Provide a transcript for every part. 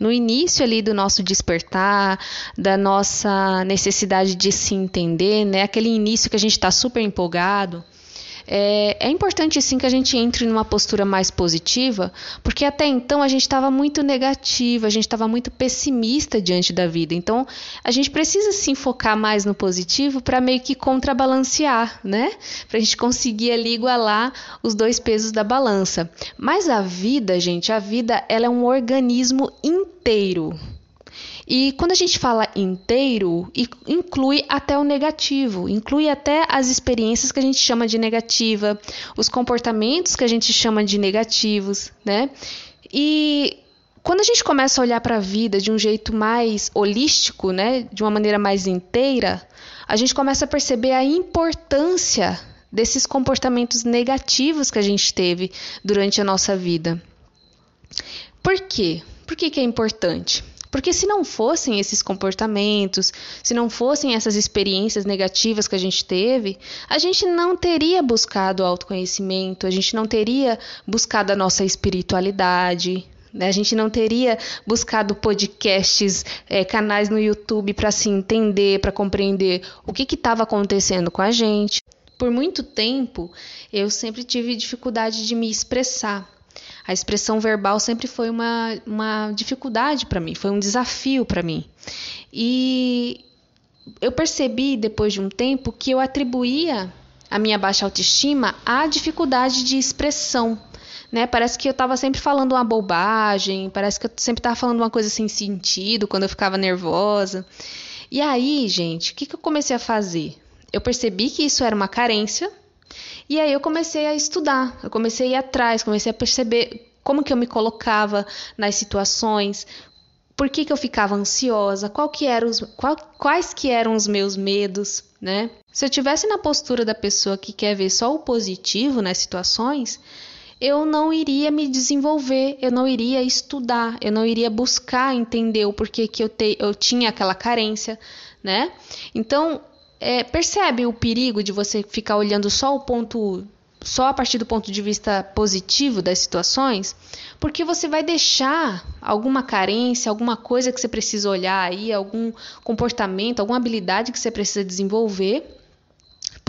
no início ali do nosso despertar, da nossa necessidade de se entender, né? Aquele início que a gente está super empolgado. É, é, importante sim que a gente entre numa postura mais positiva, porque até então a gente estava muito negativa, a gente estava muito pessimista diante da vida. Então a gente precisa sim focar mais no positivo para meio que contrabalancear, né? Para a gente conseguir ali igualar os dois pesos da balança. Mas a vida, gente, a vida ela é um organismo inteiro. E quando a gente fala inteiro, inclui até o negativo, inclui até as experiências que a gente chama de negativa, os comportamentos que a gente chama de negativos, né? E quando a gente começa a olhar para a vida de um jeito mais holístico, né, de uma maneira mais inteira, a gente começa a perceber a importância desses comportamentos negativos que a gente teve durante a nossa vida. Por quê? Por que, que é importante? Porque se não fossem esses comportamentos, se não fossem essas experiências negativas que a gente teve, a gente não teria buscado autoconhecimento, a gente não teria buscado a nossa espiritualidade, né? a gente não teria buscado podcasts, é, canais no YouTube para se entender, para compreender o que estava acontecendo com a gente. Por muito tempo, eu sempre tive dificuldade de me expressar. A expressão verbal sempre foi uma, uma dificuldade para mim, foi um desafio para mim. E eu percebi depois de um tempo que eu atribuía a minha baixa autoestima à dificuldade de expressão. Né? Parece que eu estava sempre falando uma bobagem, parece que eu sempre estava falando uma coisa sem sentido quando eu ficava nervosa. E aí, gente, o que, que eu comecei a fazer? Eu percebi que isso era uma carência e aí eu comecei a estudar, eu comecei a ir atrás, comecei a perceber como que eu me colocava nas situações, por que, que eu ficava ansiosa, qual que os, qual, quais que eram os meus medos, né? Se eu tivesse na postura da pessoa que quer ver só o positivo nas situações, eu não iria me desenvolver, eu não iria estudar, eu não iria buscar entender o porquê que eu, te, eu tinha aquela carência, né? Então, é, percebe o perigo de você ficar olhando só o ponto, só a partir do ponto de vista positivo das situações, porque você vai deixar alguma carência, alguma coisa que você precisa olhar aí, algum comportamento, alguma habilidade que você precisa desenvolver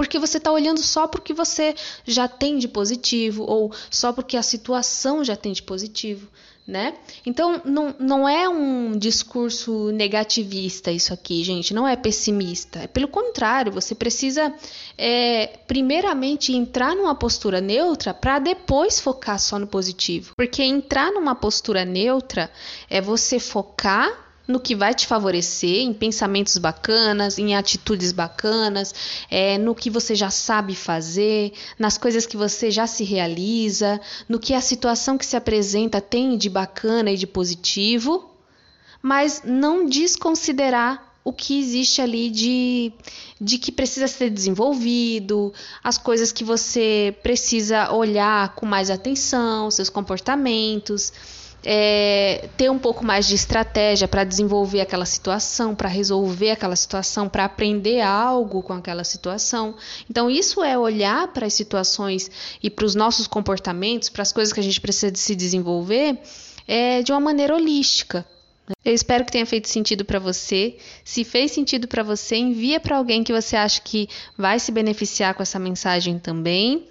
porque você está olhando só porque você já tem de positivo ou só porque a situação já tem de positivo né? Então, não, não é um discurso negativista isso aqui, gente, não é pessimista. É pelo contrário, você precisa, é, primeiramente, entrar numa postura neutra para depois focar só no positivo. Porque entrar numa postura neutra é você focar no que vai te favorecer, em pensamentos bacanas, em atitudes bacanas, é, no que você já sabe fazer, nas coisas que você já se realiza, no que a situação que se apresenta tem de bacana e de positivo, mas não desconsiderar o que existe ali de, de que precisa ser desenvolvido, as coisas que você precisa olhar com mais atenção, seus comportamentos é, ter um pouco mais de estratégia para desenvolver aquela situação, para resolver aquela situação, para aprender algo com aquela situação. Então, isso é olhar para as situações e para os nossos comportamentos, para as coisas que a gente precisa de se desenvolver, é, de uma maneira holística. Eu espero que tenha feito sentido para você. Se fez sentido para você, envia para alguém que você acha que vai se beneficiar com essa mensagem também.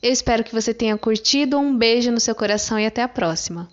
Eu espero que você tenha curtido. Um beijo no seu coração e até a próxima.